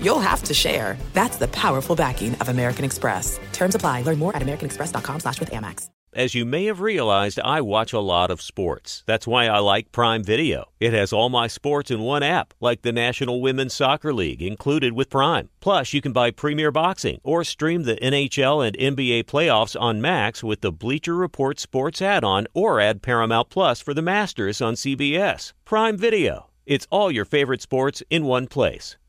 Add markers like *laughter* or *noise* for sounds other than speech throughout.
you'll have to share. That's the powerful backing of American Express. Terms apply. Learn more at americanexpress.com slash with Amex. As you may have realized, I watch a lot of sports. That's why I like Prime Video. It has all my sports in one app, like the National Women's Soccer League, included with Prime. Plus, you can buy Premier Boxing or stream the NHL and NBA playoffs on Max with the Bleacher Report Sports add-on or add Paramount Plus for the Masters on CBS. Prime Video. It's all your favorite sports in one place.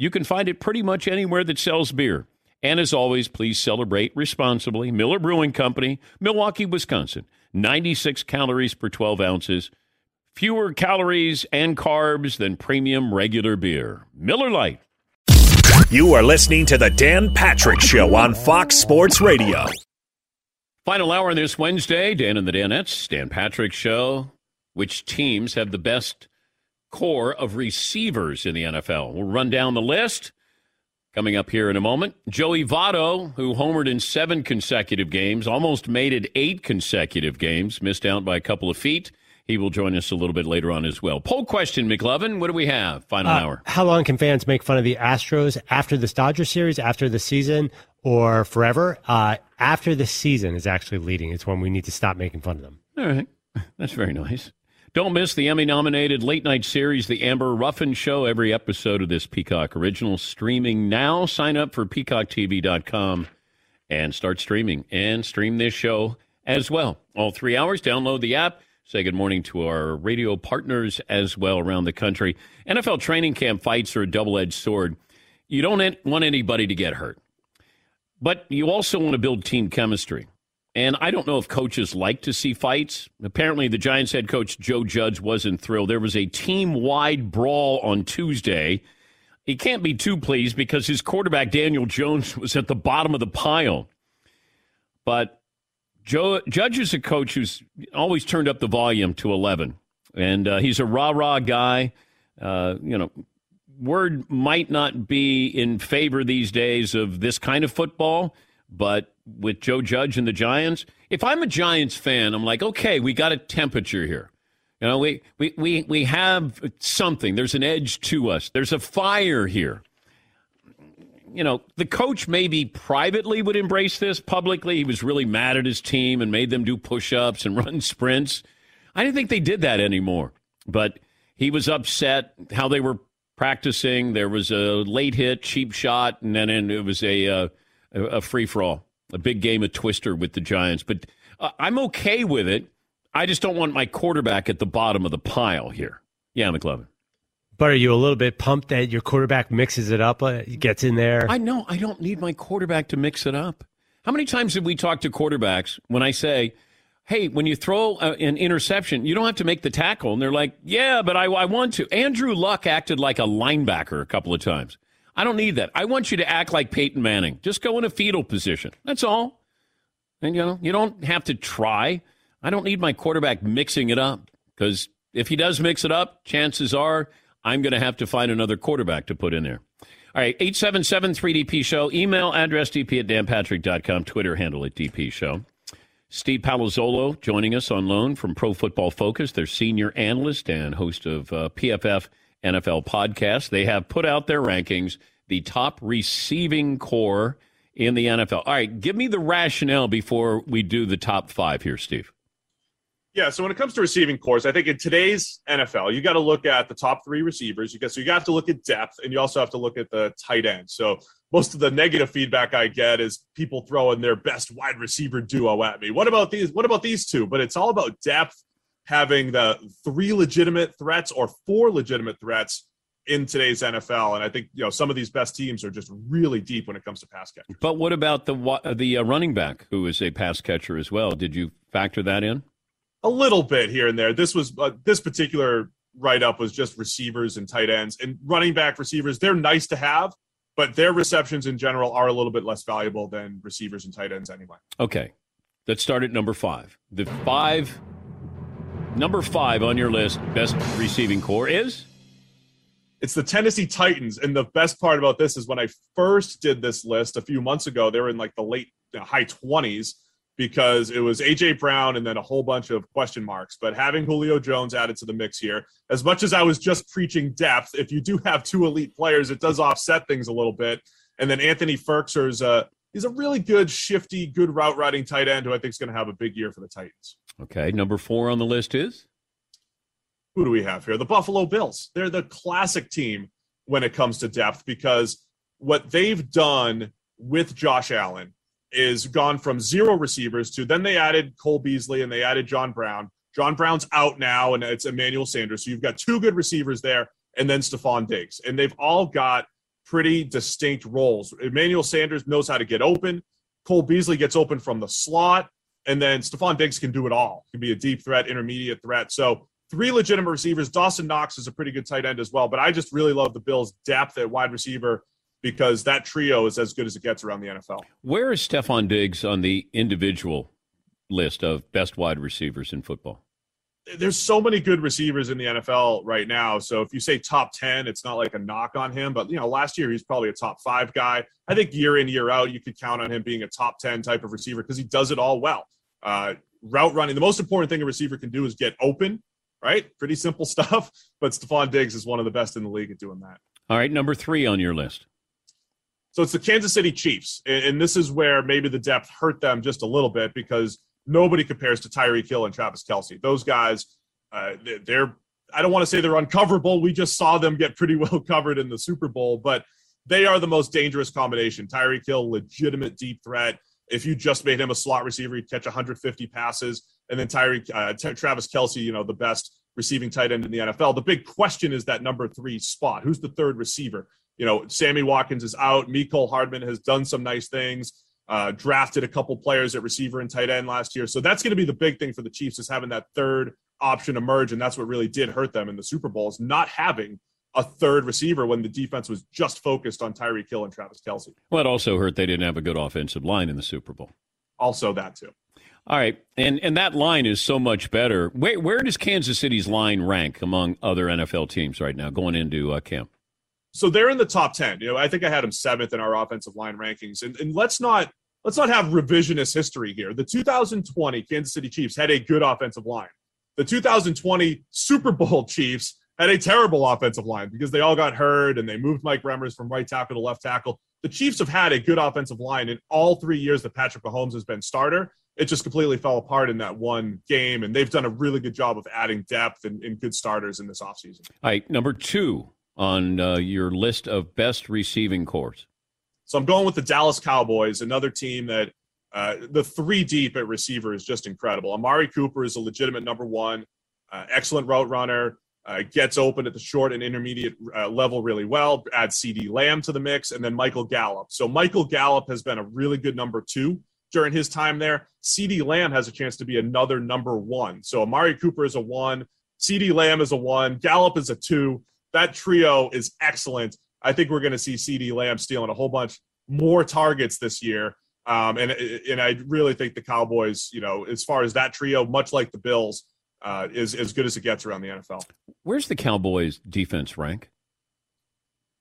you can find it pretty much anywhere that sells beer. And as always, please celebrate responsibly. Miller Brewing Company, Milwaukee, Wisconsin. 96 calories per 12 ounces. Fewer calories and carbs than premium regular beer. Miller Lite. You are listening to The Dan Patrick Show on Fox Sports Radio. Final hour this Wednesday. Dan and the Danettes, Dan Patrick Show. Which teams have the best corps of receivers in the NFL. We'll run down the list coming up here in a moment. Joey Votto, who homered in seven consecutive games, almost made it eight consecutive games, missed out by a couple of feet. He will join us a little bit later on as well. Poll question, McLovin. What do we have? Final uh, hour. How long can fans make fun of the Astros after this Dodger series, after the season, or forever? Uh, after the season is actually leading. It's when we need to stop making fun of them. All right. *laughs* That's very nice. Don't miss the Emmy nominated late night series, The Amber Ruffin Show. Every episode of this Peacock original streaming now. Sign up for peacocktv.com and start streaming and stream this show as well. All three hours. Download the app. Say good morning to our radio partners as well around the country. NFL training camp fights are a double edged sword. You don't want anybody to get hurt, but you also want to build team chemistry. And I don't know if coaches like to see fights. Apparently, the Giants head coach Joe Judge wasn't thrilled. There was a team wide brawl on Tuesday. He can't be too pleased because his quarterback, Daniel Jones, *laughs* was at the bottom of the pile. But Joe, Judge is a coach who's always turned up the volume to 11. And uh, he's a rah rah guy. Uh, you know, word might not be in favor these days of this kind of football, but with Joe Judge and the Giants, if I'm a Giants fan, I'm like, okay, we got a temperature here. You know, we, we, we, we have something. There's an edge to us. There's a fire here. You know, the coach maybe privately would embrace this. Publicly, he was really mad at his team and made them do push ups and *laughs* run sprints. I didn't think they did that anymore. But he was upset how they were practicing. There was a late hit, cheap shot, and then it was a, uh, a free for all a big game of Twister with the Giants. But uh, I'm okay with it. I just don't want my quarterback at the bottom of the pile here. Yeah, McLovin. But are you a little bit pumped that your quarterback mixes it up, uh, gets in there? I know. I don't need my quarterback to mix it up. How many times have we talked to quarterbacks when I say, hey, when you throw a, an interception, you don't have to make the tackle? And they're like, yeah, but I, I want to. Andrew Luck acted like a linebacker a couple of times. I don't need that. I want you to act like Peyton Manning. Just go in a fetal position. That's all. And you know, you don't have to try. I don't need my quarterback mixing it up because if he does mix it up, chances are I'm going to have to find another quarterback to put in there. All right, 877 3DP Show. Email address dp at danpatrick.com. Twitter handle at DP Show. Steve Palazzolo joining us on loan from Pro Football Focus, their senior analyst and host of uh, PFF NFL podcast. They have put out their rankings, the top receiving corps in the NFL. All right, give me the rationale before we do the top five here, Steve. Yeah, so when it comes to receiving cores, I think in today's NFL, you got to look at the top three receivers. You got so you have to look at depth, and you also have to look at the tight end. So most of the negative feedback I get is people throwing their best wide receiver duo at me. What about these? What about these two? But it's all about depth, having the three legitimate threats or four legitimate threats in today's NFL. And I think you know some of these best teams are just really deep when it comes to pass catchers. But what about the the uh, running back who is a pass catcher as well? Did you factor that in? a little bit here and there. This was uh, this particular write up was just receivers and tight ends and running back receivers. They're nice to have, but their receptions in general are a little bit less valuable than receivers and tight ends anyway. Okay, let's start at number five. The five number five on your list best receiving corps is. It's the Tennessee Titans, and the best part about this is when I first did this list a few months ago, they were in like the late high twenties because it was AJ Brown and then a whole bunch of question marks. But having Julio Jones added to the mix here, as much as I was just preaching depth, if you do have two elite players, it does offset things a little bit. And then Anthony Firkser is a he's a really good, shifty, good route riding tight end who I think is going to have a big year for the Titans. Okay, number four on the list is who do we have here? The Buffalo Bills. They're the classic team when it comes to depth because what they've done with Josh Allen is gone from zero receivers to then they added Cole Beasley and they added John Brown. John Brown's out now, and it's Emmanuel Sanders. So you've got two good receivers there, and then Stefon Diggs. And they've all got pretty distinct roles. Emmanuel Sanders knows how to get open. Cole Beasley gets open from the slot, and then Stefon Diggs can do it all. He can be a deep threat, intermediate threat. So three legitimate receivers. Dawson Knox is a pretty good tight end as well, but I just really love the Bills' depth at wide receiver because that trio is as good as it gets around the NFL. Where is Stefon Diggs on the individual list of best wide receivers in football? There's so many good receivers in the NFL right now. So if you say top 10, it's not like a knock on him. But, you know, last year he's probably a top five guy. I think year in, year out, you could count on him being a top 10 type of receiver because he does it all well. Uh, route running, the most important thing a receiver can do is get open, right? Pretty simple *laughs* stuff. But Stefon Diggs is one of the best in the league at doing that. All right, number three on your list. So it's the Kansas City Chiefs. And this is where maybe the depth hurt them just a little bit because nobody compares to Tyreek Hill and Travis Kelce. Those guys, uh, they're, I don't want to say they're uncoverable. We just saw them get pretty *laughs* well covered in the Super Bowl, but they are the most dangerous combination. Tyreek Hill, legitimate deep threat. If you just made him a slot receiver, he'd catch 150 passes. And then Tyreek, uh, T- Travis Kelce, you know, the best receiving tight end in the NFL. The big question is that number three spot. Who's the third receiver? you know, Sammy Watkins is out. Mecole Hardman has done some nice things. Uh, drafted a couple players at receiver and tight end last year. So that's going to be the big thing for the Chiefs is having that third option emerge. And that's what really did hurt them in the Super Bowl is not having a third receiver when the defense was just focused on Tyreek Hill and Travis Kelce. Well, it also hurt they didn't have a good offensive line in the Super Bowl. Also that too. All right, and and that line is so much better. Where where does Kansas City's line rank among other NFL teams right now going into uh, camp? so they're in the top 10 you know i think i had them seventh in our offensive line rankings and, and let's not let's not have revisionist history here. The 2020 kansas city chiefs had a good offensive line. The 2020 super bowl *laughs* chiefs had a terrible offensive line because they all got hurt and they moved mike remmers from right tackle to left tackle. The chiefs have had a good offensive line in all three years that patrick mahomes has been starter. It just completely fell apart in that one game and they've done a really good job of adding depth and, and good starters in this offseason. All right number two on uh, your list of best receiving corps? So I'm going with the Dallas Cowboys, another team that uh, the three deep at receiver is just incredible. Amari Cooper is a legitimate number one, uh, excellent route runner, uh, gets open at the short and intermediate uh, level really well. Add CeeDee Lamb to the mix, and then Michael Gallup. So Michael Gallup has been a really good number two during his time there. CeeDee Lamb has a chance to be another number one. So Amari Cooper is a one, CeeDee Lamb is a one, Gallup is a two that trio is excellent. I think we're going to see CeeDee Lamb stealing a whole bunch more targets this year. Um, and and I really think the Cowboys, you know, as far as that trio, much like the Bills, uh, is as good as it gets around the NFL. Where's the Cowboys defense rank?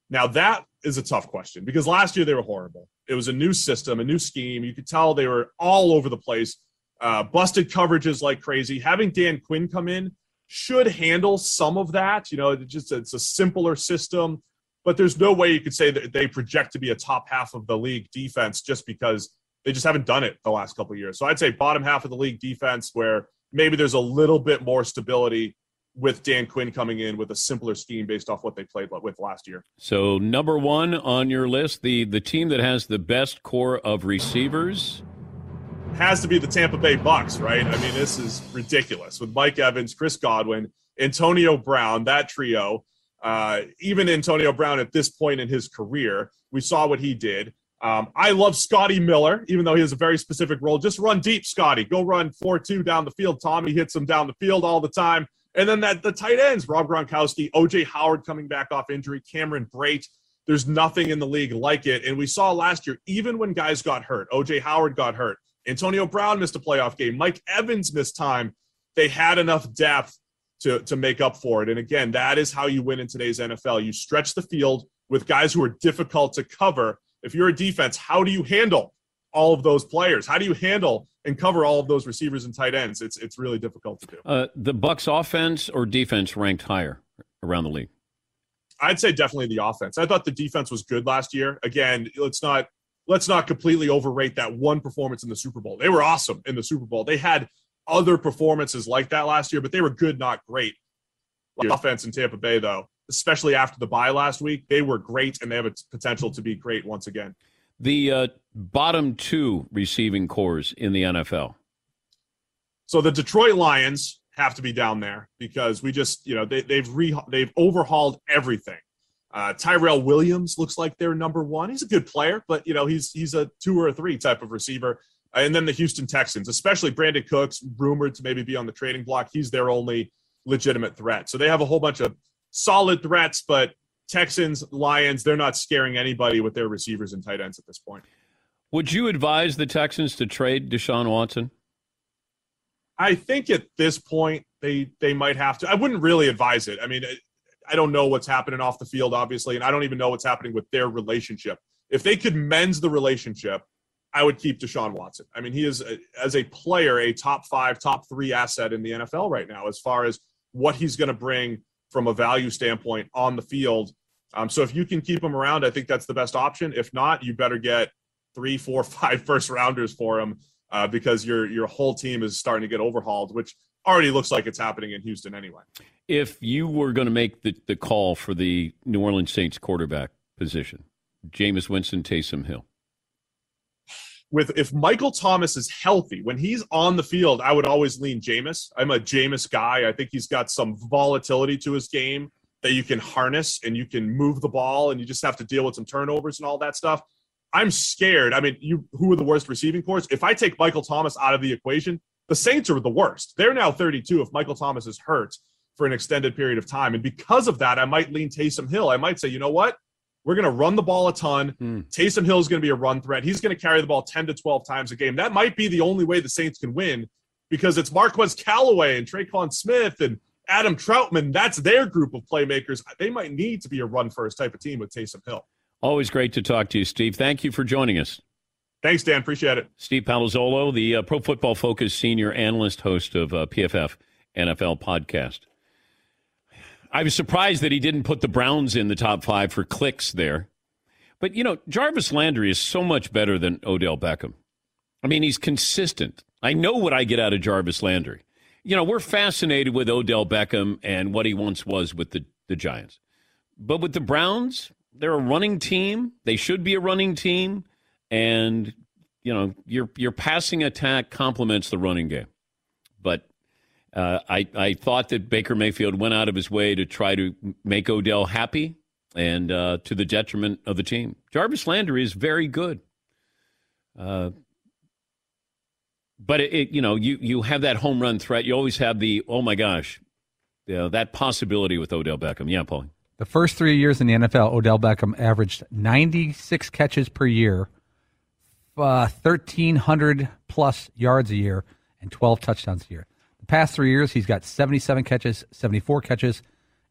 Now that is a tough question because last year they were horrible. It was a new system, a new scheme. You could tell they were all over the place. uh, busted coverages like crazy. Having Dan Quinn come in should handle some of that. You know, it's just it's a simpler system, but there's no way you could say that they project to be a top half of the league defense just because they just haven't done it the last couple years. So I'd say bottom half of the league defense where maybe there's a little bit more stability with Dan Quinn coming in with a simpler scheme based off what they played with last year. So number one on your list, the the team that has the best corps of receivers has to be the Tampa Bay Bucks, right? I mean, this is ridiculous with Mike Evans, Chris Godwin, Antonio Brown, that trio. Uh, even Antonio Brown at this point in his career, we saw what he did. Um, I love Scotty Miller, even though he has a very specific role. Just run deep, Scotty. Go run 4 2 down the field. Tommy hits him down the field all the time. And then that the tight ends, Rob Gronkowski, OJ Howard coming back off injury, Cameron Brate. There's nothing in the league like it. And we saw last year, even when guys got hurt, OJ Howard got hurt, Antonio Brown missed a playoff game, Mike Evans missed time. They had enough depth to, to make up for it. And again, that is how you win in today's NFL. You stretch the field with guys who are difficult to cover. If you're a defense, how do you handle all of those players? How do you handle and cover all of those receivers and tight ends? It's it's really difficult to do. Uh, the Bucks offense or defense ranked higher around the league? I'd say definitely the offense. I thought the defense was good last year. Again, let's not let's not completely overrate that one performance in the Super Bowl. They were awesome in the Super Bowl. They had other performances like that last year, but they were good, not great. The offense in Tampa Bay, though, especially after the bye last week, they were great and they have a potential to be great once again. The uh, bottom two receiving cores in the NFL. So the Detroit Lions have to be down there because we just, you know, they, they've re, they've overhauled everything. Uh, Tyrell Williams looks like their number one. He's a good player, but you know he's he's a two or a three type of receiver. Uh, and then the Houston Texans, especially Brandin Cooks, rumored to maybe be on the trading block. He's their only legitimate threat. So they have a whole bunch of solid threats, but Texans, Lions, they're not scaring anybody with their receivers and tight ends at this point. Would you advise the Texans to trade Deshaun Watson? I think at this point they they might have to. I wouldn't really advise it. I mean, I don't know what's happening off the field, obviously, and I don't even know what's happening with their relationship. If they could mend the relationship, I would keep Deshaun Watson. I mean, he is, a, as a player, a top five, top three asset in the NFL right now, as far as what he's going to bring from a value standpoint on the field. Um, so if you can keep him around, I think that's the best option. If not, you better get three, four, *laughs* five first rounders for him uh, because your your whole team is starting to get overhauled, which already looks like it's happening in Houston anyway. If you were going to make the, the call for the New Orleans Saints quarterback position, Jameis Winston, Taysom Hill. With if Michael Thomas is healthy, when he's on the field, I would always lean Jameis. I'm a Jameis guy. I think he's got some volatility to his game that you can harness and you can move the ball and you just have to deal with some turnovers and all that stuff. I'm scared. I mean, you who are the worst receiving corps? If I take Michael Thomas out of the equation, the Saints are the worst. They're now 32 if Michael Thomas is hurt for an extended period of time. And because of that, I might lean Taysom Hill. I might say, you know what? We're going to run the ball a ton. Mm. Taysom Hill is going to be a run threat. He's going to carry the ball 10 to 12 times a game. That might be the only way the Saints can win because it's Marquez Callaway and Tre'Quan Smith and Adam Trautman. That's their group of playmakers. They might need to be a run first type of team with Taysom Hill. Always great to talk to you, Steve. Thank you for joining us. Thanks, Dan. Appreciate it. Steve Palazzolo, the uh, Pro Football Focus senior analyst, host of uh, PFF NFL podcast. I was surprised that he didn't put the Browns in the top five for clicks there. But, you know, Jarvis Landry is so much better than Odell Beckham. I mean, he's consistent. I know what I get out of Jarvis Landry. You know, we're fascinated with Odell Beckham and what he once was with the, the Giants. But with the Browns, they're a running team. They should be a running team and you know your your passing attack complements the running game. But uh, I I thought that Baker Mayfield went out of his way to try to make Odell happy, and uh, to the detriment of the team. Jarvis Landry is very good. Uh, but it, it, you know, you you have that home run threat. You always have the oh my gosh, you know, that possibility with Odell Beckham. Yeah, Paul. The first three years in the NFL, Odell Beckham averaged 96 catches per year uh, 1,300 plus yards a year and 12 touchdowns a year. Past three years, he's got 77 catches, 74 catches,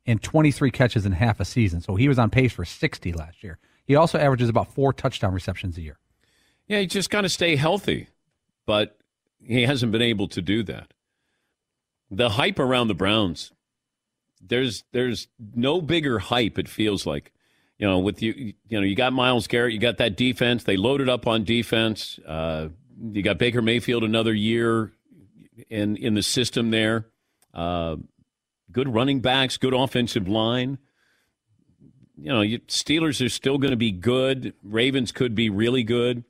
and 23 catches in half a season. So he was on pace for 60 last year. He also averages about four touchdown receptions a year. Yeah, he just got to stay healthy. But he hasn't been able to do that. The hype around the Browns, there's there's no bigger hype. It feels like, you know, with you, you know, you got Myles Garrett, you got that defense. They loaded up on defense. Uh, you got Baker Mayfield another year in in the system there. Uh, good running backs, good offensive line. You know, you, Steelers are still going to be good. Ravens could be really good.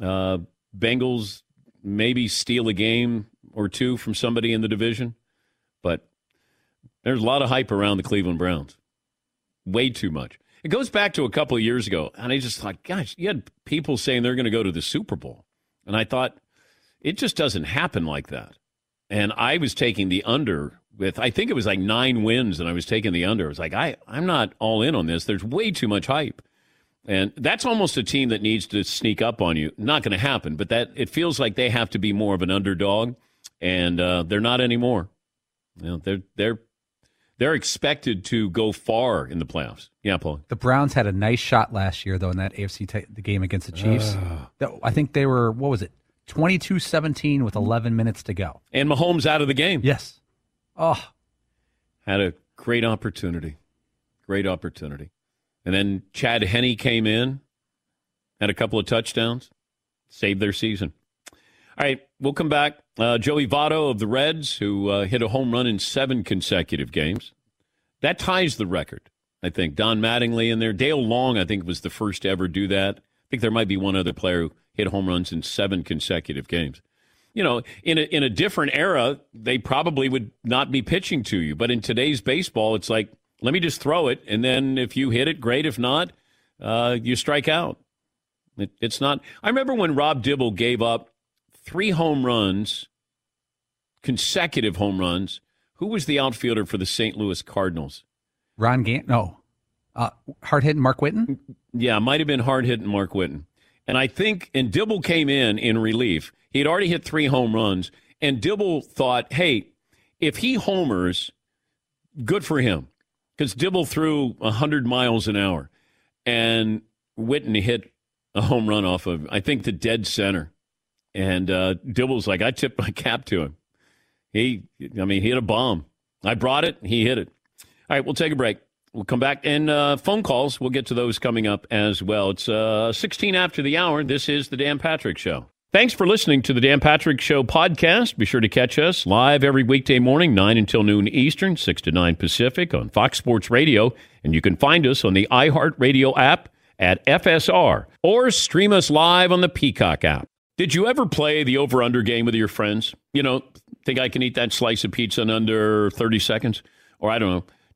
Uh, Bengals maybe steal a game or two from somebody in the division, but there's a lot of hype around the Cleveland Browns. Way too much. It goes back to a couple of years ago, and I just thought, gosh, you had people saying they're going to go to the Super Bowl. And I thought, it just doesn't happen like that. And I was taking the under with, I think it was like nine wins, and I was taking the under. I was like, I, I'm not all in on this. There's way too much hype. And that's almost a team that needs to sneak up on you. Not going to happen, but that it feels like they have to be more of an underdog, and uh, they're not anymore. You know, they're they're they're expected to go far in the playoffs. Yeah, Paul. The Browns had a nice shot last year, though, in that AFC t- the game against the Chiefs. Uh. I think they were what was it, 22-17 with eleven minutes to go, and Mahomes out of the game. Yes. Oh, had a great opportunity, great opportunity. And then Chad Henne came in, had a couple of touchdowns, saved their season. All right, we'll come back. Uh, Joey Votto of the Reds, who uh, hit a home run in seven consecutive games. That ties the record, I think. Don Mattingly in there. Dale Long, I think, was the first to ever do that. I think there might be one other player who hit home runs in seven consecutive games. You know, in a, in a different era, they probably would not be pitching to you. But in today's baseball, it's like let me just throw it, and then if you hit it, great. If not, uh, you strike out. It, it's not. I remember when Rob Dibble gave up three home runs, consecutive home runs. Who was the outfielder for the St. Louis Cardinals? Ron Gant? No. Uh, hard hitting Mark Whiten? Yeah, might have been hard hitting Mark Whiten. And I think, and Dibble came in in relief. He had already hit three home runs. And Dibble thought, hey, if he homers, good for him because Dibble threw 100 miles an hour, and Whiten hit a home run off of, I think, the dead center. And uh, Dibble's like, I tipped my cap to him. He, I mean, he hit a bomb. I brought it, he hit it. All right, we'll take a break. We'll come back and uh, phone calls. We'll get to those coming up as well. It's uh, 16 after the hour. This is the Dan Patrick Show. Thanks for listening to the Dan Patrick Show podcast. Be sure to catch us live every weekday morning, 9 until noon Eastern, 6 to 9 Pacific on Fox Sports Radio. And you can find us on the iHeartRadio app at FSR or stream us live on the Peacock app. Did you ever play the over under game with your friends? You know, think I can eat that slice of pizza in under 30 seconds? Or I don't know,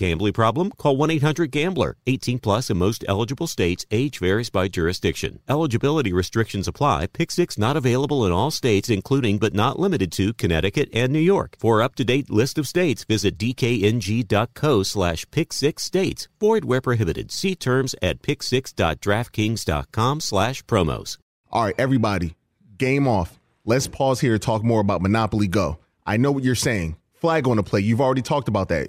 Gambling problem? Call 1 800 Gambler. 18 plus in most eligible states. Age varies by jurisdiction. Eligibility restrictions apply. Pick six not available in all states, including but not limited to Connecticut and New York. For up to date list of states, visit dkng.co slash pick six states. Void where prohibited. See terms at pick6.draftkings.com slash promos. All right, everybody, game off. Let's pause here to talk more about Monopoly Go. I know what you're saying. Flag on the play. You've already talked about that.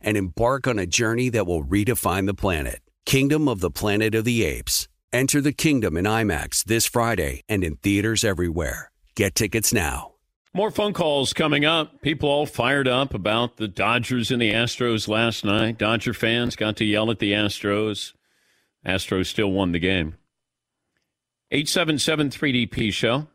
and embark on a journey that will redefine the planet. Kingdom of the Planet of the Apes. Enter the kingdom in IMAX this Friday and in theaters everywhere. Get tickets now. More phone calls coming up. People all fired up about the Dodgers and the Astros last night. Dodger fans got to yell at the Astros. Astros still won the game. 877 3DP show.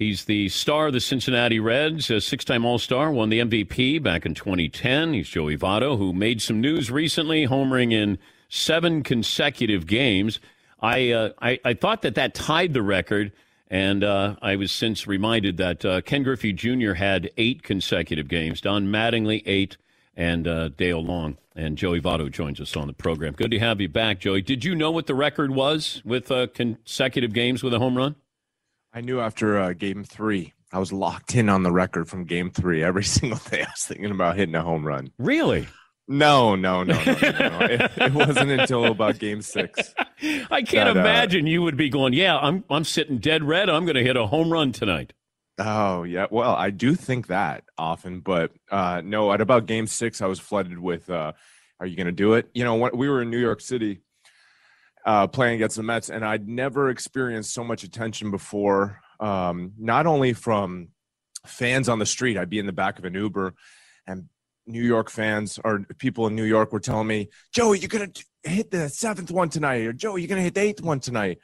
He's the star of the Cincinnati Reds, a six time All Star, won the MVP back in 2010. He's Joey Votto, who made some news recently, homering in seven consecutive games. I, uh, I, I thought that that tied the record, and uh, I was since reminded that uh, Ken Griffey Jr. had eight consecutive games, Don Mattingly, eight, and uh, Dale Long. And Joey Votto joins us on the program. Good to have you back, Joey. Did you know what the record was with uh, consecutive games with a home run? I knew after uh, game three, I was locked in on the record from game three. Every *laughs* single day, I was thinking about hitting a home run. Really? No, no, no, no, no. no. it, it wasn't until about game six. *laughs* I can't that, uh, imagine you would be going, yeah, I'm, I'm sitting dead red. I'm going to hit a home run tonight. Oh yeah, well I do think that often, but uh, no. At about game six, I was flooded with, uh, "Are you going to do it?" You know, when, we were in New York City uh, playing against the Mets, and I'd never experienced so much attention before. Um, not only from fans on the street, I'd be in the back of an Uber, and New York fans or people in New York were telling me, "Joey, you're to hit the seventh one tonight," or "Joey, you're to hit the eighth one tonight."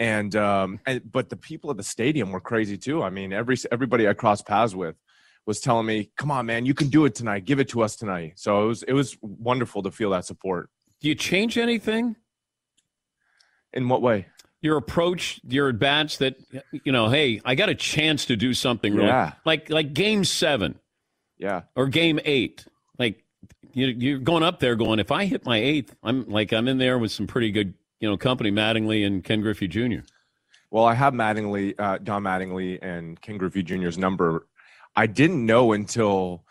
and um and, but the people at the stadium were crazy too i mean every everybody i crossed paths with was telling me come on man you can do it tonight give it to us tonight so it was it was wonderful to feel that support Do you change anything? In what way Your approach, your at bats that, you know, hey, I got a chance to do something really. Yeah. Like, like game seven yeah or game eight. Like, you, you're going up there going, if I hit my eighth, I'm like, I'm in there with some pretty good, you know, company, Mattingly and Ken Griffey Jr. well i have mattingly uh, don mattingly and Ken griffey jr's number i didn't know until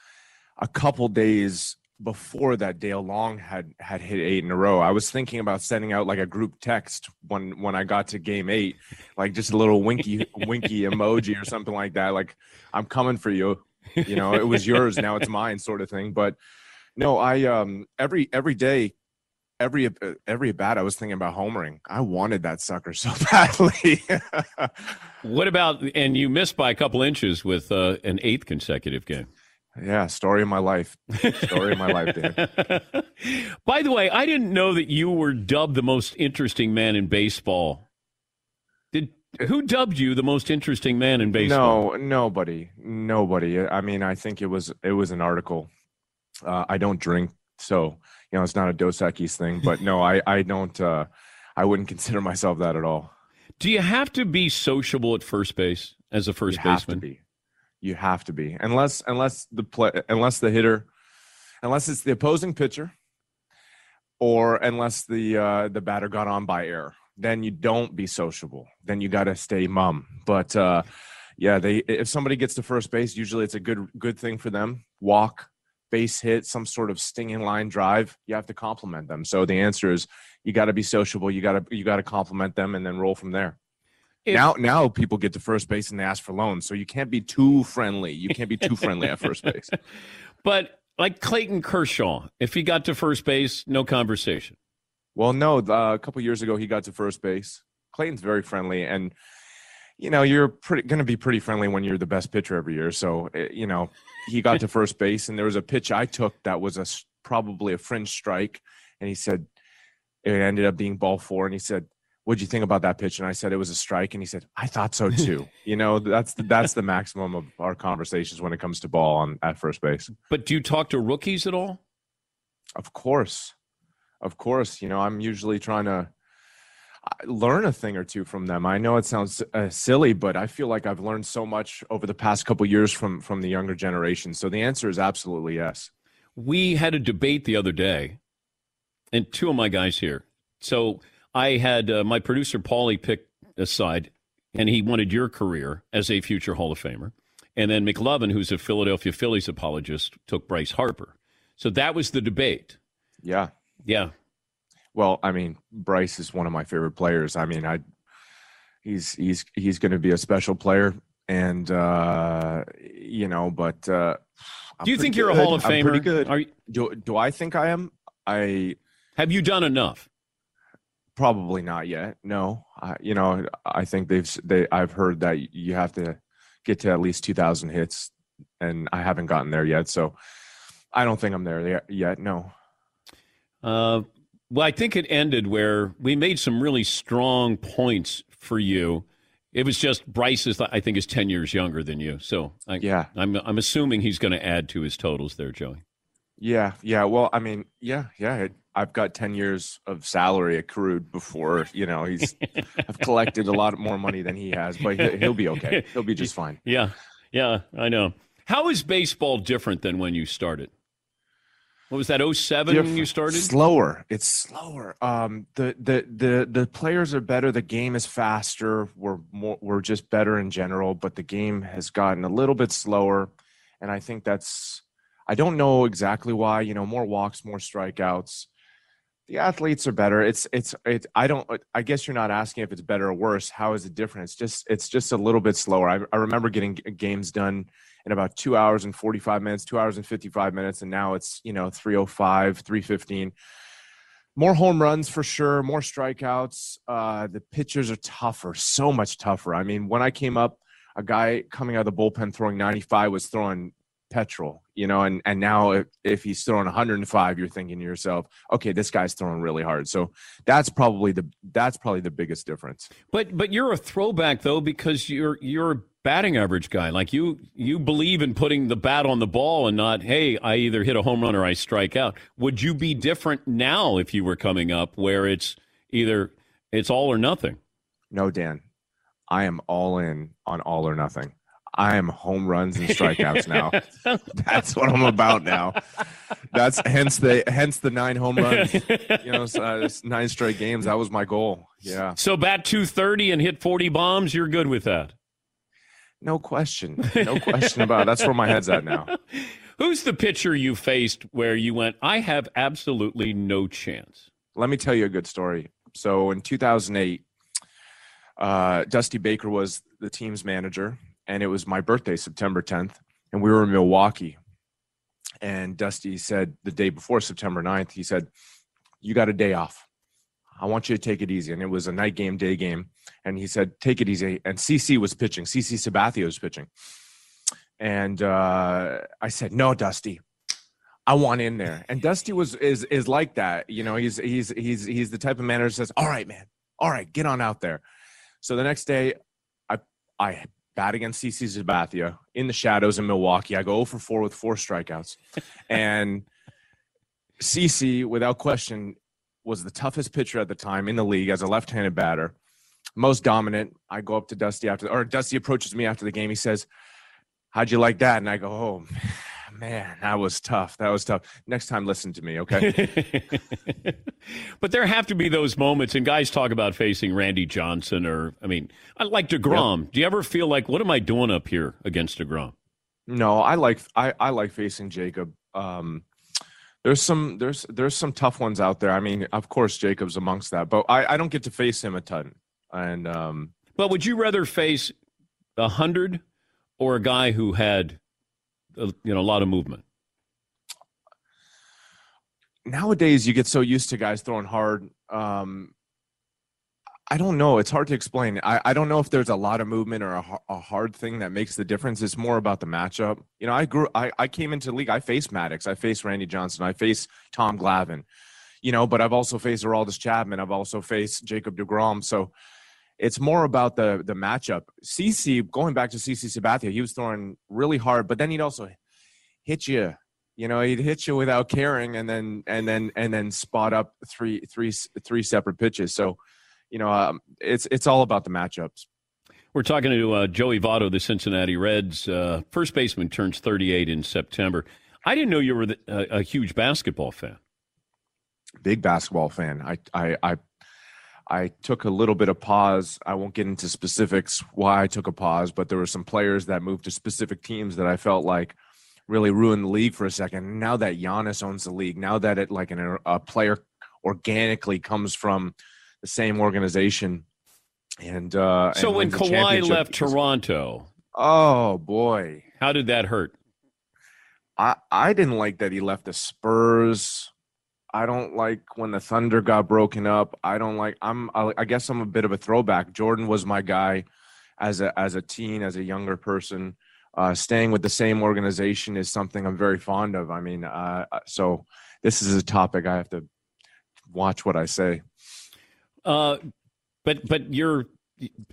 a couple days before that dale long had had hit eight in a row. I was thinking about sending out like a group text when when i got to game eight like just a little winky *laughs* winky emoji or something like that like i'm coming for you. You know it was yours now it's mine sort of thing. But no i um every every day every uh, every bat i was thinking about homering. I wanted that sucker so *laughs* badly. What about, and you missed by a couple inches with uh, an eighth consecutive game. Yeah story of my life story of my life Dan. *laughs* By the way, I didn't know that you were dubbed the most interesting man in baseball. Did who dubbed you the most interesting man in baseball? no nobody nobody i mean i think it was it was an article uh, i don't drink so you know it's not a dos Equis thing but no i i don't uh I wouldn't consider myself that at all. Do you have to be sociable at first base as a first you have baseman? You have to be, unless unless the play, unless the hitter, unless it's the opposing pitcher, or unless the uh, the batter got on by error. Then you don't be sociable. Then you got to stay mum. But uh, yeah, they if somebody gets to first base, usually it's a good good thing for them. Walk, base hit, some sort of stinging line drive. You have to compliment them. So the answer is you got to be sociable. You got to you got to compliment them and then roll from there. If- now now people get to first base and they ask for loans, so you can't be too friendly. You can't be too friendly at first base. *laughs* But like Clayton Kershaw, if he got to first base, no conversation. Well, no, uh, a couple years ago he got to first base. Clayton's very friendly, and you know you're pretty going to be pretty friendly when you're the best pitcher every year. So uh, you know he got to first base, and there was a pitch I took that was a probably a fringe strike, and he said it ended up being ball four, and he said. What'd you think about that pitch? And I said it was a strike, and he said I thought so too. *laughs* you know, that's the, that's the maximum of our conversations when it comes to ball on at first base. But do you talk to rookies at all? Of course. Of course. You know, I'm usually trying to learn a thing or two from them. I know it sounds uh, silly, but I feel like I've learned so much over the past couple years from from the younger generation. So the answer is absolutely yes. We had a debate the other day, and two of my guys here. So I had uh, my producer Paulie pick a side, and he wanted your career as a future Hall of Famer. And then McLovin, who's a Philadelphia Phillies apologist, took Bryce Harper. So that was the debate. Yeah. Yeah. Well, I mean, Bryce is one of my favorite players. I mean, I he's he's he's going to be a special player and uh you know, but uh Do you think you're a. Hall of I'm pretty good. Are you- do do I think I am? I Have you done enough? Probably not yet. No, I, you know, I think they've they. I've heard that you have to get to at least two thousand hits, and I haven't gotten there yet. So I don't think I'm there yet- yet. No. Uh, well, I think it ended where we made some really strong points for you. It was just Bryce is, I think, is ten years younger than you. So I, Yeah. I'm I'm assuming he's going to add to his totals there, Joey. Yeah, yeah. Well, I mean, yeah, yeah. I've got ten years of salary accrued before you know he's. I've collected a lot more money than he has, but he- he'll be okay. He'll be just fine. Yeah, yeah, I know. How is baseball different than when you started? What was that? 07 when you started? Slower. It's slower. Um, the the the the players are better. The game is faster. We're more. We're just better in general. But the game has gotten a little bit slower, and I think that's. I don't know exactly why. You know, more walks, more strikeouts. The athletes are better. It's it's it's. I don't. I guess you're not asking if it's better or worse. How is it different? It's just it's just a little bit slower. I, I remember getting games done in about two hours and 45 minutes, two hours and 55 minutes. And now it's, you know, 305, 315. More home runs for sure, more strikeouts. Uh, the pitchers are tougher, so much tougher. I mean, when I came up, a guy coming out of the bullpen throwing 95 was throwing petrol, you know, and, and now if, if he's throwing 105, you're thinking to yourself, okay, this guy's throwing really hard. So that's probably the, that's probably the biggest difference. But but you're a throwback though because you're you're a batting average guy. Like you you believe in putting the bat on the ball and not hey I either hit a home run or I strike out. Would you be different now if you were coming up where it's either it's all or nothing? No, Dan, I am all in on all or nothing. I am home runs and strikeouts now. *laughs* That's what I'm about now. That's hence the hence the nine home runs. You know, uh, nine straight games. That was my goal. Yeah, So bat 230 and hit 40 bombs, you're good with that. no question, no question about it. That's where my head's at now. *laughs* Who's the pitcher you faced where you went I have absolutely no chance? Let me tell you a good story. So in 2008, uh, Dusty Baker was the team's manager, and it was my birthday, September 10th, and we were in Milwaukee. And Dusty said the day before September 9th, he said, You got a day off. I want you to take it easy. And it was a night game, day game. And he said, Take it easy. And CC was pitching, CC Sabathia was pitching. And uh, I said, No, Dusty, I want in there. And Dusty was is is like that. You know, he's he's he's he's the type of manager that says, All right, man, all right, get on out there. So the next day, I I bat against CC Sabathia in the shadows in Milwaukee. I go 0 for 4 with four strikeouts. *laughs* and CC, without question, was the toughest pitcher at the time in the league as a left-handed batter, most dominant. I go up to Dusty after, or Dusty approaches me after the game. He says, "How'd you like that?" And I go, "Oh." Man, that was tough. That was tough. Next time, listen to me, okay? *laughs* but there have to be those moments, and guys talk about facing Randy Johnson, or I mean, I like Degrom. Yep. Do you ever feel like, what am I doing up here against Degrom? No, I like I, I like facing Jacob. Um, there's some there's there's some tough ones out there. I mean, of course, Jacob's amongst that, but I, I don't get to face him a ton. And um, but would you rather face a hundred or a guy who had you know a lot of movement? Nowadays, you get so used to guys throwing hard. Um, I don't know. It's hard to explain. I, I don't know if there's a lot of movement or a, a, hard thing that makes the difference. It's more about the matchup. You know, I grew. I, I came into league. I faced Maddux I faced Randy Johnson. I faced Tom Glavine. You know, but I've also faced Aroldis Chapman. I've also faced Jacob Degrom. So it's more about the the matchup. CC going back to CC Sabathia, he was throwing really hard, but then he'd also hit you. You know, he'd hit you without caring, and then and then and then spot up three three three separate pitches. So you know, um, it's it's all about the matchups. We're talking to uh, Joey Votto, the Cincinnati Reds uh, first baseman, turns 38 in September. I didn't know you were the, uh, a huge basketball fan. Big basketball fan. I, I I I took a little bit of pause. I won't get into specifics why I took a pause, but there were some players that moved to specific teams that I felt like really ruined the league for a second. Now that Giannis owns the league, now that it like an, a player organically comes from the same organization. And uh, so and when Kawhi left Toronto, oh boy, how did that hurt? I I didn't like that he left the Spurs. I don't like when the Thunder got broken up. I don't like. I'm. I guess I'm a bit of a throwback. Jordan was my guy as a as a teen, as a younger person. Uh, staying with the same organization is something I'm very fond of. I mean, uh, so this is a topic I have to watch what I say. Uh, but but you're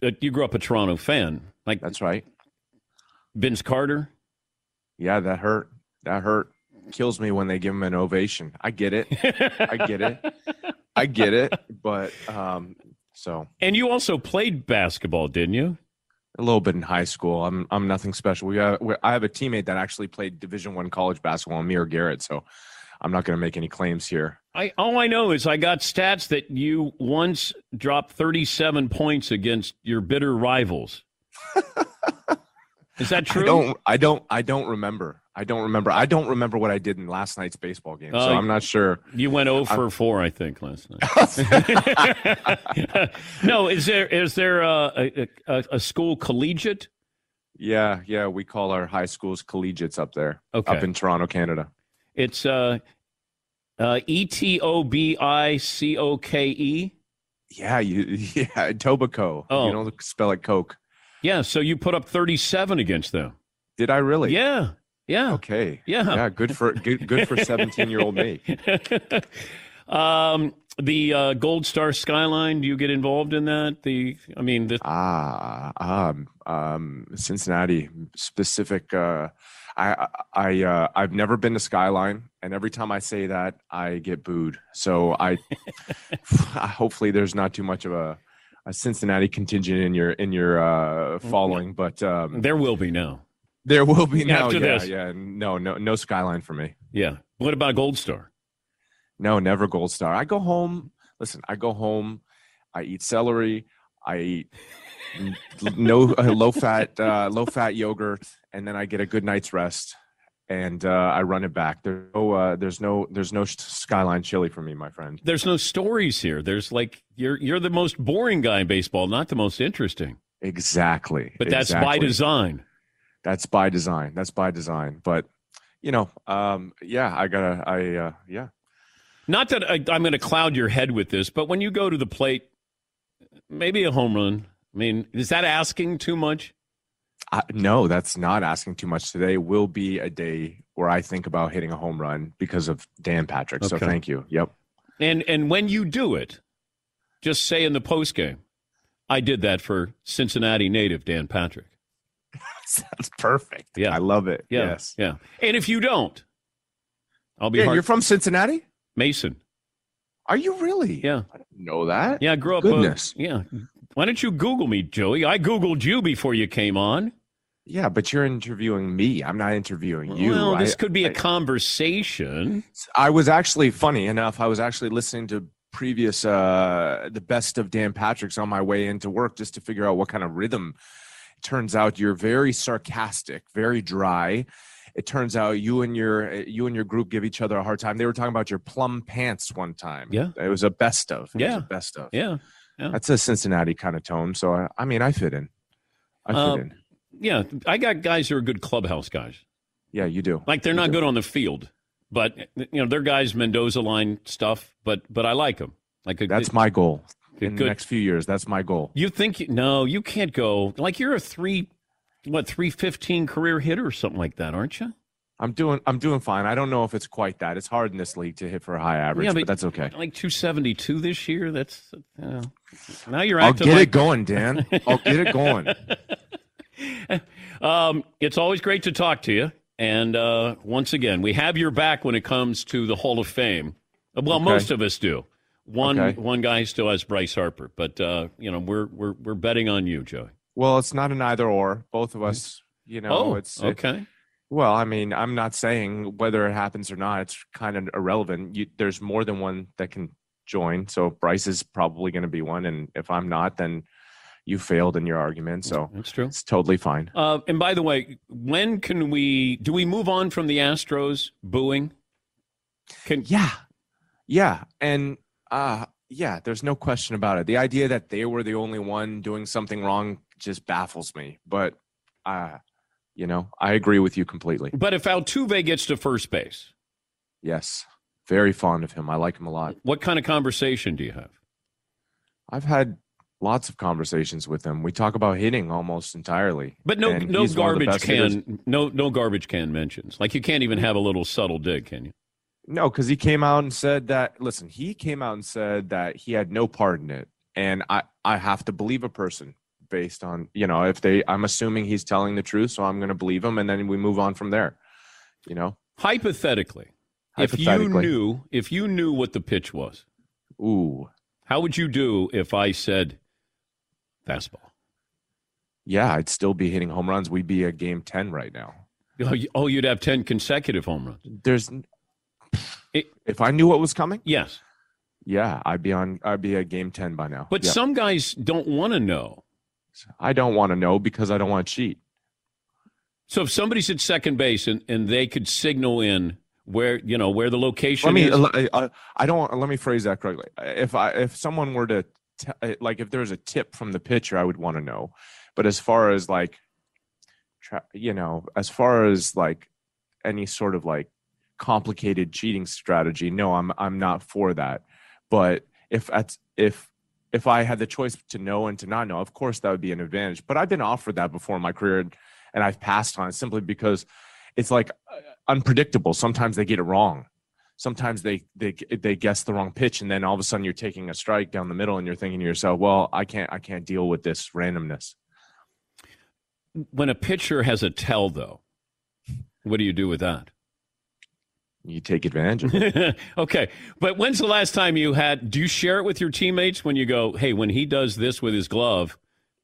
uh, you grew up a Toronto fan, like that's right. Vince Carter. Yeah, that hurt. That hurt. Kills me when they give him an ovation. I get it. I get it. *laughs* I get it. But um, so. And you also played basketball, didn't you? A little bit in high school. I'm I'm nothing special. We have, I have a teammate that actually played Division One college basketball, Amir Garrett. So I'm not going to make any claims here. I all I know is I got stats that you once dropped 37 points against your bitter rivals. *laughs* is that true? I don't. I don't. I don't remember. I don't remember. I don't remember what I did in last night's baseball game, uh, so I'm not sure. You went 0 for I'm, 4, I think, last night. *laughs* *laughs* no, is there is there a, a, a, school collegiate? Yeah, yeah, we call our high schools collegiates up there, okay. up in Toronto, Canada. It's uh, uh, E T O B I C O K E. Yeah, you *laughs* yeah, Tobacco. Oh. You don't spell it Coke. Yeah, so you put up 37 against them. Did I really? Yeah. Yeah. Okay. Yeah. Yeah, good for good good for 17-year-old me. *laughs* um the uh, Gold Star Skyline, do you get involved in that? The I mean the Ah, um um Cincinnati specific uh I I uh, I've never been to Skyline, and every time I say that, I get booed. So I *laughs* hopefully there's not too much of a, a Cincinnati contingent in your in your uh, following, but um, there will be now. There will be no, After yeah, this. yeah. No, no, no Skyline for me. Yeah. What about Gold Star? No, never Gold Star. I go home. Listen, I go home. I eat celery. I eat *laughs* no uh, low fat uh, low fat yogurt, and then I get a good night's rest, and uh, I run it back. There's no uh, there's no there's no skyline chili for me, my friend. There's no stories here. There's like you're you're the most boring guy in baseball, not the most interesting. Exactly. But that's exactly. by design. That's by design. That's by design. But you know, um, yeah, I gotta, I uh, yeah. Not that I, I'm going to cloud your head with this, but when you go to the plate, maybe a home run, I mean, is that asking too much? Uh, no, that's not asking too much. Today will be a day where I think about hitting a home run because of Dan Patrick. Okay. So thank you. Yep. And and when you do it, just say in the post game, I did that for Cincinnati native Dan Patrick. *laughs* Sounds perfect. Yeah, I love it. Yeah, yes. Yeah. And if you don't, I'll be. Yeah, hard- you're from Cincinnati, Mason. Are you really? Yeah. I didn't know that. Yeah, I grew up. uh, Goodness. yeah. Why don't you Google me, Joey? I Googled you before you came on. Yeah, but you're interviewing me. I'm not interviewing you. Well, this I- could be a I- conversation. I was actually funny enough. I was actually listening to previous uh the best of Dan Patrick's on my way into work just to figure out what kind of rhythm. It turns out you're very sarcastic, very dry. It turns out you and your you and your group give each other a hard time. They were talking about your plum pants one time. Yeah. it was a best of. It was Yeah. a best of. Yeah. Yeah. That's a Cincinnati kind of tone. So I, I mean, I fit in. I fit Um, in. Yeah, I got guys who are good clubhouse guys. Yeah, you do. Like they're You not do. good on the field, but you know they're guys Mendoza line stuff. But but I like them. Like a, That's my goal. In good- the next few years, that's my goal. You think you, no? You can't go like you're a three, what three fifteen career hitter or something like that, aren't you? I'm doing I'm doing fine. I don't know if it's quite that. It's hard in this league to hit for a high average, Yeah, but, but- that's okay. Like two seventy two this year. That's uh, now you're I'll get like it going, Dan. I'll get it going. *laughs* Um, it's always great to talk to you. And uh, once again, we have your back when it comes to the Hall of Fame. Well, Okay. most of us do. One Okay. one guy still has Bryce Harper, but uh, you know we're we're we're betting on you, Joey. Well, it's not an either or. Both of us, you know, oh, it's it- okay. well, I mean, I'm not saying whether it happens or not. It's kind of irrelevant. You, there's more than one that can join. So Bryce is probably going to be one, and if I'm not, then you failed in your argument. So That's true. it's totally fine. Uh, and by the way, when can we do we move on from the Astros booing? Can Yeah, yeah, and uh yeah. There's no question about it. The idea that they were the only one doing something wrong just baffles me. But uh, you know, I agree with you completely. but if Altuve gets to first base, Yes, very fond of him. I like him a lot. what kind of conversation do you have? I've had lots of conversations with him. We talk about hitting almost entirely. But no no he's one of the garbage best hitters. can no no garbage can mentions. Like you can't even have a little subtle dig, can you? No, because he came out and said that. Listen, he came out and said that he had no part in it, and I I have to believe a person based on you know if they. I'm assuming he's telling the truth, so I'm going to believe him, and then we move on from there. You know, Hypothetically, if you knew if you knew what the pitch was, ooh, how would you do if I said fastball? yeah, I'd still be hitting home runs. We'd be at game ten right now. Oh, Oh, you'd have ten consecutive home runs. There's, It- if I knew what was coming, Yes, yeah, I'd be on. I'd be at game ten by now. but Yeah. some guys don't want to know. I don't want to know because I don't want to cheat. So if somebody's at second base and, and they could signal in where you know where the location Let me. is, I, I- I don't. Let me phrase that correctly. If I if someone were to t- uh, like if there was a tip from the pitcher, I would want to know. But as far as like, tra- you know, as far as like any sort of like complicated cheating strategy, no, I'm I'm not for that. But if that's if if I had the choice to know and to not know, of course that would be an advantage. But I've been offered that before in my career, and, I've passed on it simply because it's like uh, unpredictable. Sometimes they get it wrong. Sometimes they they they guess the wrong pitch, and then all of a sudden you're taking a strike down the middle, and you're thinking to yourself, "Well, I can't I can't deal with this randomness." when a pitcher has a tell, though, what do you do with that? You take advantage of it. *laughs* okay, but when's the last time you had? Do you share it with your teammates when you go, "Hey, when he does this with his glove,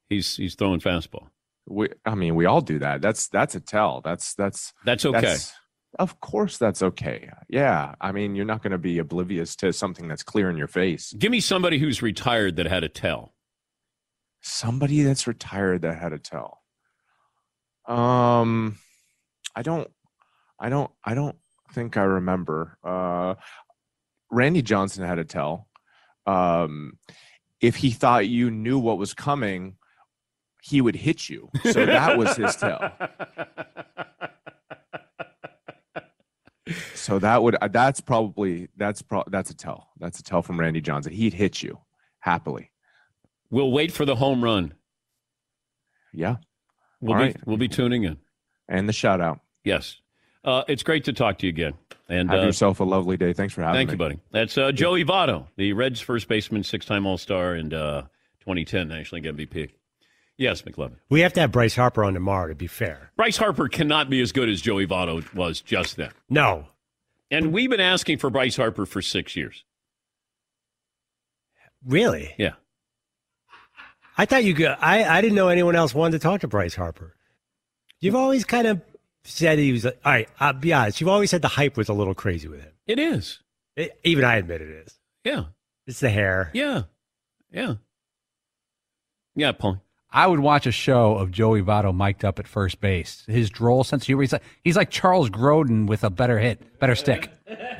he's he's throwing fastball." we, I mean, we all do that. That's that's a tell. That's that's That's okay. that's- of course, that's okay. Yeah, I mean, you're not going to be oblivious to something that's clear in your face. Give me somebody who's retired that had a tell. Somebody that's retired that had a tell. Um, I don't, I don't, I don't think I remember. Uh, Randy Johnson had a tell. Um, if he thought you knew what was coming, he would hit you. So that was his tell. *laughs* So that would uh, that's probably that's pro- that's a tell. That's a tell from Randy Johnson. He'd hit you happily. We'll wait for the home run. Yeah. We'll All be right. we'll be tuning in. And the shout out. Yes, uh, it's great to talk to you again. And Have uh, yourself a lovely day. Thanks for having thank me. Thank you, buddy. That's uh, Joey Votto, the Reds' first baseman, six-time All-Star, and uh, 2010 National League MVP. Yes, McLovin. We have to have Bryce Harper on tomorrow to be fair. Bryce Harper cannot be as good as Joey Votto was just then. No. And we've been asking for Bryce Harper for six years. Really? Yeah. I thought you could. I, I didn't know anyone else wanted to talk to Bryce Harper. You've always kind of said he was. All right, I'll be honest. You've always said the hype was a little crazy with him. It is. It, even I admit it is. Yeah. It's the hair. Yeah. Yeah. Yeah, Paul. I would watch a show of Joey Votto mic'd up at first base. His droll sense of humor. He's like, he's like Charles Grodin with a better hit, better stick.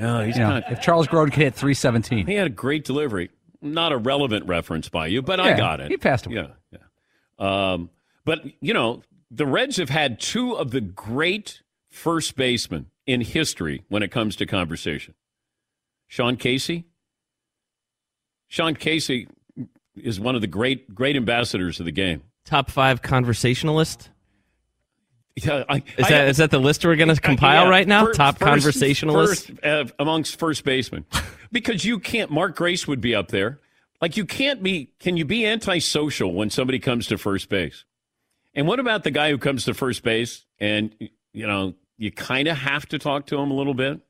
No, *laughs* he's You know, if Charles Grodin could hit 317. He had a great delivery. Not a relevant reference by you, but I got it. he passed away. Yeah, yeah. Um, but you know, the Reds have had two of the great first basemen in history when it comes to conversation. Sean Casey. Sean Casey is one of the great great ambassadors of the game. Top five conversationalist. Yeah, I, Is I- that is that the list we're going to compile Yeah, right now? fir- Top first- conversationalist. first, uh, amongst first basemen, because you can't. Mark Grace would be up there. Like you can't be. Can you be antisocial when somebody comes to first base? And what about the guy who comes to first base and you know you kind of have to talk to him a little bit?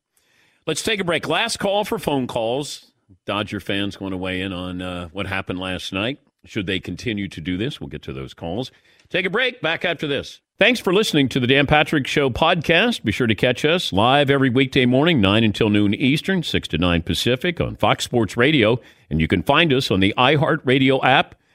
Let's take a break. Last call for phone calls. Dodger fans want to weigh in on uh, what happened last night. Should they continue to do this? We'll get to those calls. Take a break. Back after this. Thanks for listening to the Dan Patrick Show podcast. Be sure to catch us live every weekday morning, 9 until noon Eastern, 6 to 9 Pacific on Fox Sports Radio. And you can find us on the iHeartRadio app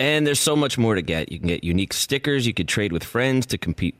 And there's so much more to get. You can get unique stickers. You could trade with friends to compete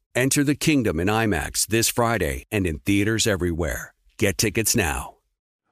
Enter the kingdom in IMAX this Friday and in theaters everywhere. Get tickets now.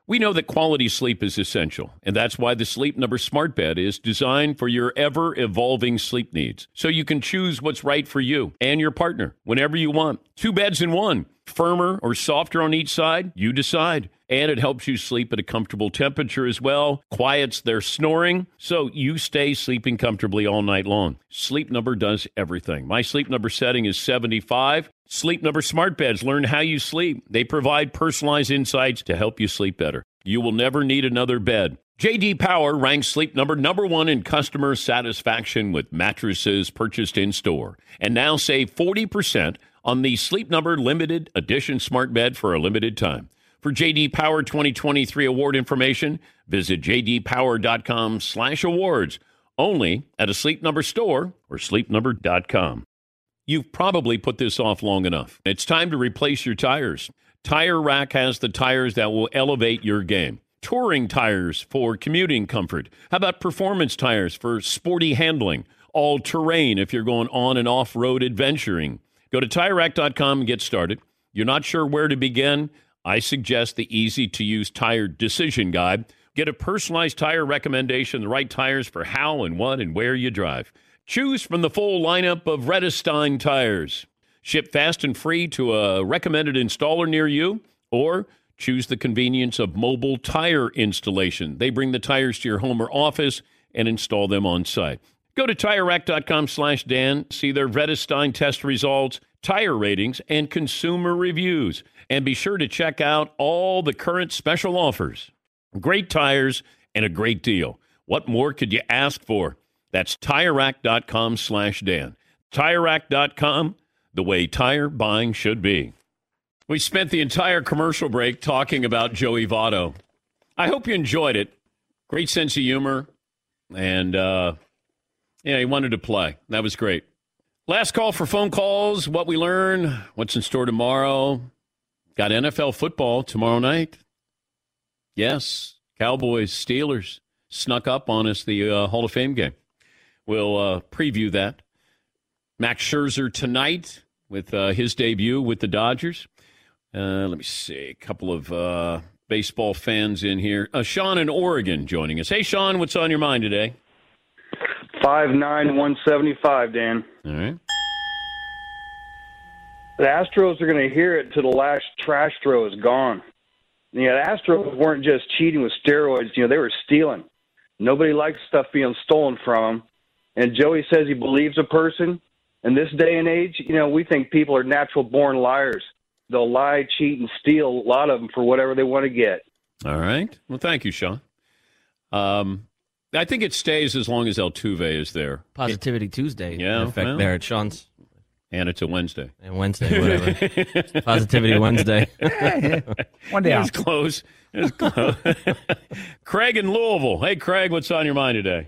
We know that quality sleep is essential, and that's why the Sleep Number Smart Bed is designed for your ever evolving sleep needs. So you can choose what's right for you and your partner whenever you want. Two beds in one, firmer or softer on each side, you decide. And it helps you sleep at a comfortable temperature as well, quiets their snoring, so you stay sleeping comfortably all night long. Sleep Number does everything. My sleep number setting is 75. Sleep Number smart beds learn how you sleep. They provide personalized insights to help you sleep better. You will never need another bed. JD Power ranks Sleep Number number 1 in customer satisfaction with mattresses purchased in store. And now save 40% on the Sleep Number limited edition smart bed for a limited time. For JD Power 2023 award information, visit jdpower.com/awards. Only at a Sleep Number store or sleepnumber.com. You've probably put this off long enough. It's time to replace your tires. Tire Rack has the tires that will elevate your game. Touring tires for commuting comfort. How about performance tires for sporty handling? All terrain if you're going on and off road adventuring. Go to tirerack.com and get started. You're not sure where to begin? I suggest the easy to use tire decision guide. Get a personalized tire recommendation, the right tires for how and what and where you drive. Choose from the full lineup of Vredestein tires. Ship fast and free to a recommended installer near you, or choose the convenience of mobile tire installation. They bring the tires to your home or office and install them on site. Go to TireRack.com slash Dan, see their Vredestein test results, tire ratings, and consumer reviews. And be sure to check out all the current special offers. Great tires and a great deal. What more could you ask for? That's TireRack.com slash Dan. TireRack.com, the way tire buying should be. We spent the entire commercial break talking about Joey Votto. I hope you enjoyed it. Great sense of humor. And, uh, yeah, he wanted to play. That was great. Last call for phone calls. What we learn, what's in store tomorrow. Got NFL football tomorrow night. Yes, Cowboys, Steelers snuck up on us the uh, Hall of Fame game. We'll uh, preview that. Max Scherzer tonight with uh, his debut with the Dodgers. Uh, let me see, a couple of uh, baseball fans in here. Uh, Sean in Oregon joining us. Hey, Sean, what's on your mind today? Five nine one seventy five, Dan. All right. The Astros are going to hear it till the last trash throw is gone. You know, the Astros weren't just cheating with steroids. You know, they were stealing. Nobody likes stuff being stolen from them. And Joey says he believes a person. In this day and age, you know, we think people are natural born liars. They'll lie, cheat, and steal a lot of them for whatever they want to get. All right. Well, thank you, Sean. Um, I think it stays as long as El Altuve is there. Positivity Tuesday. Yeah, in effect well. there at Sean's. And it's a Wednesday. And Wednesday, whatever. *laughs* Positivity Wednesday. *laughs* One day It out. was close. It was close. *laughs* Craig in Louisville. Hey, Craig, what's on your mind today?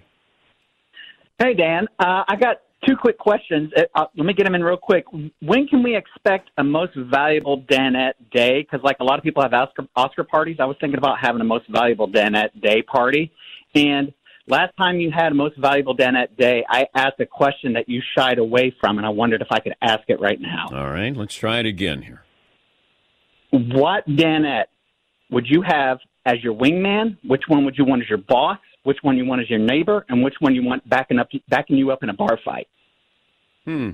Hey, Dan. Uh, I got two quick questions. Uh, uh, let me get them in real quick. When can we expect a most valuable Danette day? Because, like, a lot of people have Oscar, Oscar parties. I was thinking about having a most valuable Danette day party. And last time you had a most valuable Danette day, I asked a question that you shied away from, and I wondered if I could ask it right now. All right, let's try it again here. What Danette would you have as your wingman? Which one would you want as your boss? Which one you want as your neighbor? And which one you want backing up backing you up in a bar fight? Hmm.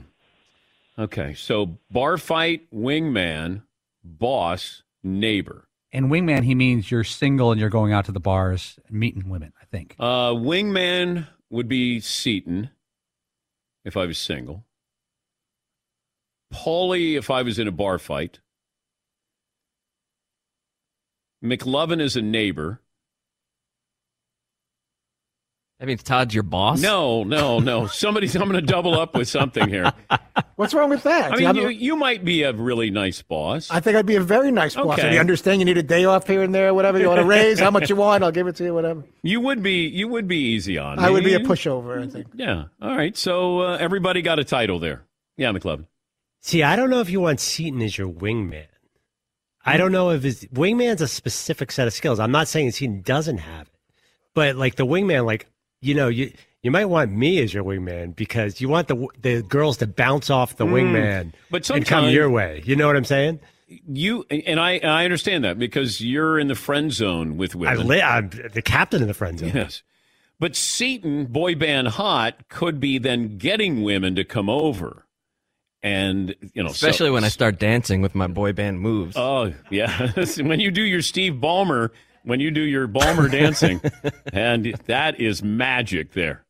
Okay, so bar fight, wingman, boss, neighbor. And wingman, he means you're single and you're going out to the bars and meeting women, I think. Uh, wingman would be Seton if I was single. Paulie if I was in a bar fight. McLovin is a neighbor. That means Todd's your boss? No, no, no. Somebody's. I'm going to double up with something here. What's wrong with that? I mean, you, you might be a really nice boss. I think I'd be a very nice boss. Okay. Do you understand? You need a day off here and there, whatever. You want a raise? How much you want? I'll give it to you, whatever. You would be. You would be easy on. It. I would be a pushover, I think. Yeah. All right. So uh, everybody got a title there. Yeah, McLovin. See, I don't know if you want Seton as your wingman. I don't know if his wingman's a specific set of skills. I'm not saying Seton doesn't have it, but like the wingman, like you know, you you might want me as your wingman because you want the the girls to bounce off the Mm. wingman But and come your way. You know what I'm saying? You and I. I understand that because you're in the friend zone with I women. li- I'm the captain of the friend zone. Yes. But Seton, boy band hot, could be then getting women to come over. And, you know, so- Especially when I start dancing with my boy band moves. Oh, yeah. *laughs* when you do your Steve Ballmer, when you do your Ballmer *laughs* dancing, and that is magic there.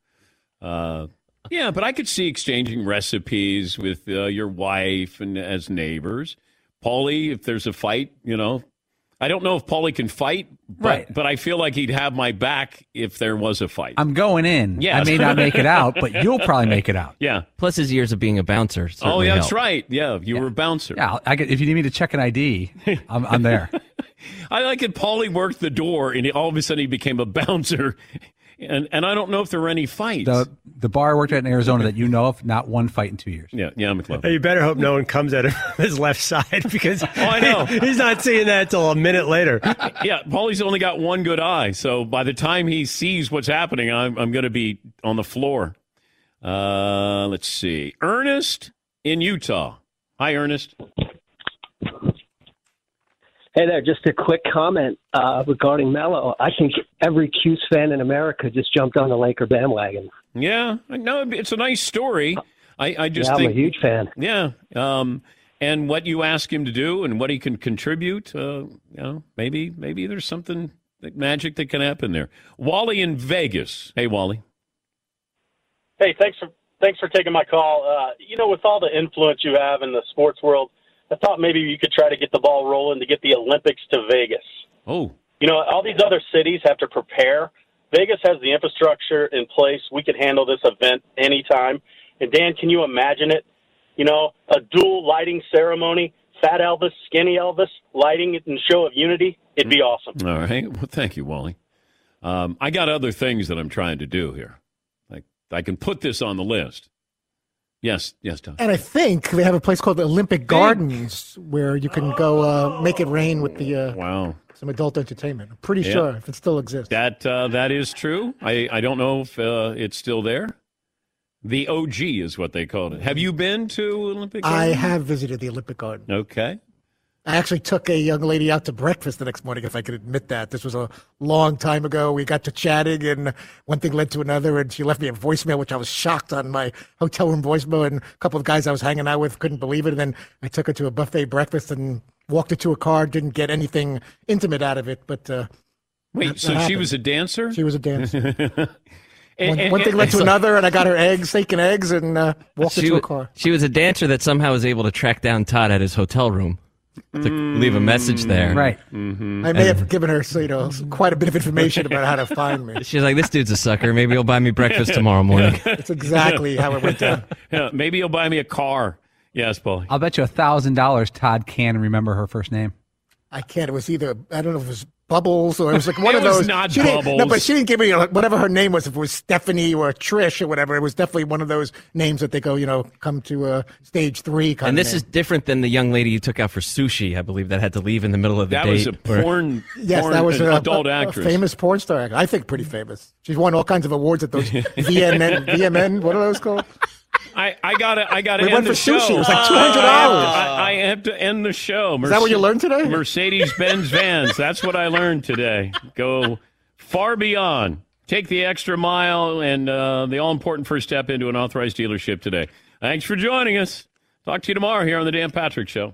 Uh, yeah, but I could see exchanging recipes with uh, your wife and as neighbors. Paulie, if there's a fight, you know, I don't know if Paulie can fight, but, Right. but I feel like he'd have my back if there was a fight. I'm going in. Yes. I may not make it out, but you'll probably make it out. *laughs* Yeah. Plus his years of being a bouncer. Oh, certainly yeah, that's help. right. Yeah, you were a bouncer. Yeah, I get, if you need me to check an ID, *laughs* I'm, I'm there. I like it. Paulie worked the door, and he, all of a sudden he became a *laughs* bouncer, and and I don't know if there were any fights. The the bar I worked at in Arizona that you know of, not one fight in two years. yeah, yeah, McClellan. Hey, you better hope no one comes at him *laughs* from his left side *laughs* because Oh, I know. he's not seeing that until a minute later. yeah, Paulie's only got one good eye, so by the time he sees what's happening, I'm I'm going to be on the floor. Uh, let's see, Ernest in Utah. Hi, Ernest. Hey there, just a quick comment uh, regarding Melo. I think every Cuse fan in America just jumped on the Laker bandwagon. Yeah, no, it's a nice story. I, I just Yeah, I'm a think huge fan. Yeah, um, and what you ask him to do and what he can contribute, uh, you know, maybe maybe there's something that magic that can happen there. Wally in Vegas. Hey, Wally. Hey, thanks for thanks for taking my call. Uh, you know, with all the influence you have in the sports world, I thought maybe you could try to get the ball rolling to get the Olympics to Vegas. Oh, You know, all these other cities have to prepare. Vegas has the infrastructure in place. We could handle this event anytime. And Dan, can you imagine it? You know, a dual lighting ceremony, Fat Elvis, Skinny Elvis, lighting and show of unity. It'd be awesome. All right. Well, thank you, Wally. Um, I got other things that I'm trying to do here. Like I can put this on the list. Yes, yes, Tom. And I think they have a place called the Olympic Gardens where you can go uh, make it rain with the uh, Wow. some adult entertainment. I'm pretty Yeah. sure if it still exists. That uh, that is true. I, I don't know if uh, it's still there. The OG is what they called it. Have you been to Olympic? I have visited the Olympic Garden. Okay. I actually took a young lady out to breakfast the next morning, if I could admit that. This was a long time ago. We got to chatting, and one thing led to another, and she left me a voicemail, which I was shocked on my hotel room voicemail. And a couple of guys I was hanging out with couldn't believe it. And then I took her to a buffet breakfast and walked her to a car. Didn't get anything intimate out of it, but uh, Wait, that- so that she was a dancer? She was a dancer. And- *laughs* one, and- one thing led and- to another, and I got her eggs, steak and eggs, and uh, walked her She, to a car. she was a dancer that somehow was able to track down Todd at his hotel room to leave a message there. Right. Mm-hmm. I may have given her, so, you know, quite a bit of information about how to *laughs* find me. She's like, this dude's a sucker. Maybe he'll buy me breakfast tomorrow morning. *laughs* That's exactly how it went down. *laughs* Yeah, maybe he'll buy me a car. Yes, Paul. I'll bet you a thousand dollars Todd can remember her first name. I can't. It was either I don't know if it was Bubbles or it was like one *laughs* It of was those. not she didn't- No, but she didn't give me like, whatever her name was. If it was Stephanie or Trish or whatever, it was definitely one of those names that they go, you know, come to uh, stage three kind And of. this name. is different than the young lady you took out for sushi, I believe, that had to leave in the middle of the That date. was a where- porn, Yes, porn that was an a, adult a- a actress. famous porn star. I think pretty famous. She's won all kinds of awards at those *laughs* VMN. VMN. What are those called? I, I gotta I gotta We end went the for sushi. show. It was like $200. I, I have to end the show. Is that what you learned today? Mercedes Benz vans. That's what I learned today. Go far beyond. Take the extra mile and uh, the all important first step into an authorized dealership today. Thanks for joining us. Talk to you tomorrow here on the Dan Patrick Show.